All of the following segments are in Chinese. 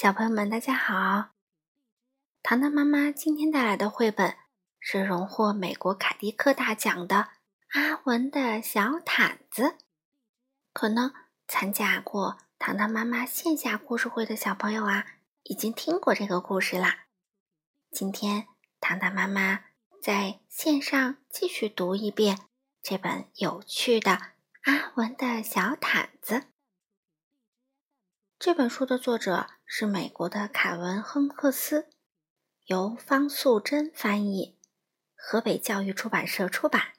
小朋友们，大家好！糖糖妈妈今天带来的绘本是荣获美国凯迪克大奖的《阿文的小毯子》。可能参加过糖糖妈妈线下故事会的小朋友啊，已经听过这个故事啦。今天糖糖妈妈在线上继续读一遍这本有趣的《阿文的小毯子》。这本书的作者是美国的凯文·亨克斯，由方素珍翻译，河北教育出版社出版。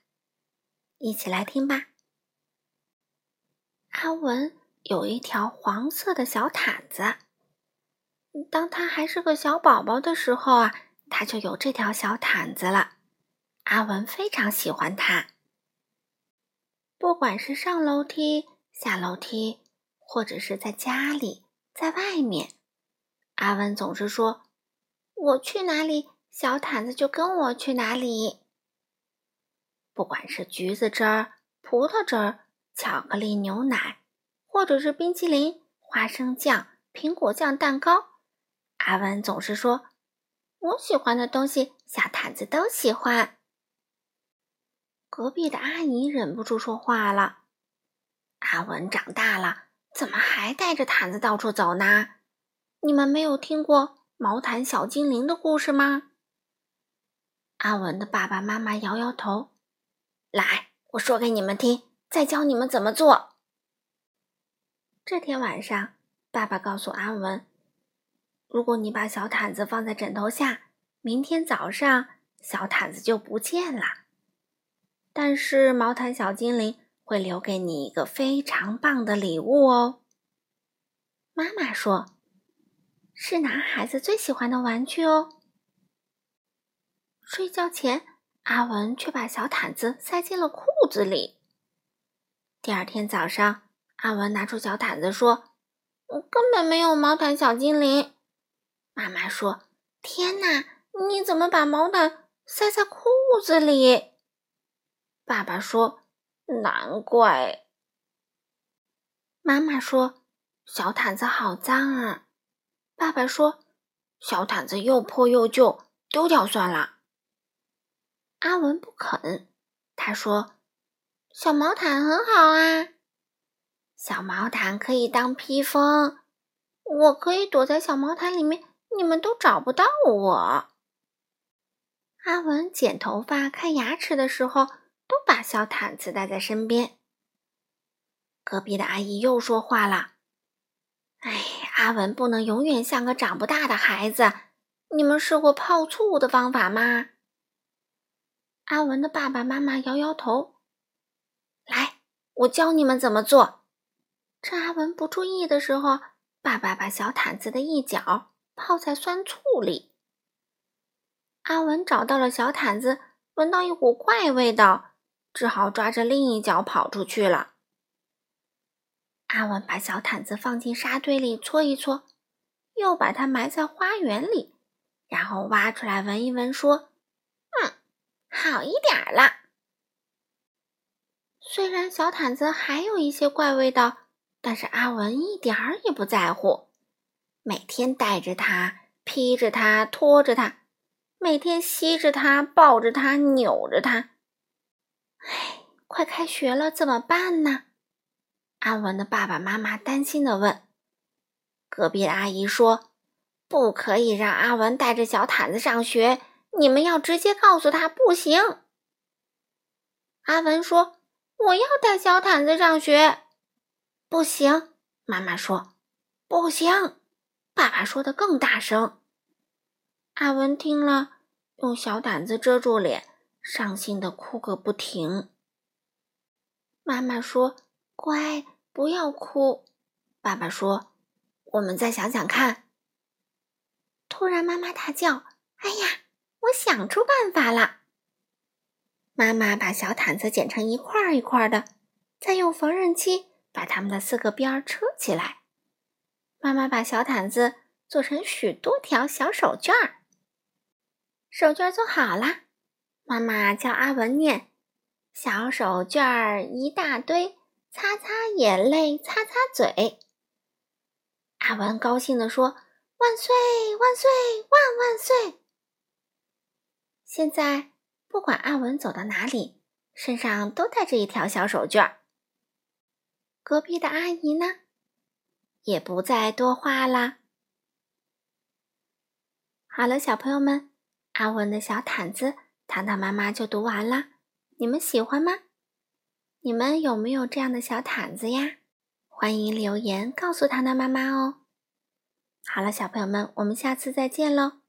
一起来听吧。阿文有一条黄色的小毯子，当他还是个小宝宝的时候啊，他就有这条小毯子了。阿文非常喜欢它，不管是上楼梯、下楼梯。或者是在家里，在外面，阿文总是说：“我去哪里，小毯子就跟我去哪里。”不管是橘子汁儿、葡萄汁儿、巧克力牛奶，或者是冰淇淋、花生酱、苹果酱蛋糕，阿文总是说：“我喜欢的东西，小毯子都喜欢。”隔壁的阿姨忍不住说话了：“阿文长大了。”怎么还带着毯子到处走呢？你们没有听过毛毯小精灵的故事吗？阿文的爸爸妈妈摇摇头。来，我说给你们听，再教你们怎么做。这天晚上，爸爸告诉阿文：“如果你把小毯子放在枕头下，明天早上小毯子就不见了。但是毛毯小精灵。”会留给你一个非常棒的礼物哦。妈妈说：“是男孩子最喜欢的玩具哦。”睡觉前，阿文却把小毯子塞进了裤子里。第二天早上，阿文拿出小毯子说：“我根本没有毛毯小精灵。”妈妈说：“天哪，你怎么把毛毯塞在裤子里？”爸爸说。难怪，妈妈说小毯子好脏啊。爸爸说小毯子又破又旧，丢掉算了。阿文不肯，他说小毛毯很好啊，小毛毯可以当披风，我可以躲在小毛毯里面，你们都找不到我。阿文剪头发、看牙齿的时候。都把小毯子带在身边。隔壁的阿姨又说话了：“，阿文不能永远像个长不大的孩子。你们试过泡醋的方法吗？”阿文的爸爸妈妈摇摇头。来，我教你们怎么做。趁阿文不注意的时候，爸爸把小毯子的一角泡在酸醋里。阿文找到了小毯子，闻到一股怪味道。只好抓着另一角跑出去了。阿文把小毯子放进沙堆里搓一搓，又把它埋在花园里，然后挖出来闻一闻，说：“嗯，好一点了。”虽然小毯子还有一些怪味道，但是阿文一点儿也不在乎，每天带着它，披着它，拖着它，每天吸着它，抱着它，扭着它。唉，快开学了，怎么办呢？阿文的爸爸妈妈担心的问。隔壁的阿姨说：“不可以让阿文带着小毯子上学，你们要直接告诉他不行。”阿文说：“我要带小毯子上学。”不行，妈妈说：“不行。”爸爸说的更大声。阿文听了，用小毯子遮住脸。伤心的哭个不停。妈妈说：“乖，不要哭。”爸爸说：“我们再想想看。”突然，妈妈大叫：“哎呀，我想出办法了！”妈妈把小毯子剪成一块一块的，再用缝纫机把它们的四个边儿车起来。妈妈把小毯子做成许多条小手绢儿。手绢做好了。妈妈叫阿文念：“小手绢儿一大堆，擦擦眼泪，擦擦嘴。”阿文高兴地说：“万岁万岁万万岁！现在不管阿文走到哪里，身上都带着一条小手绢。隔壁的阿姨呢，也不再多话啦。好了，小朋友们，阿文的小毯子，糖糖妈妈就读完了。你们喜欢吗？你们有没有这样的小毯子呀？欢迎留言告诉糖糖妈妈哦。好了，小朋友们，我们下次再见喽。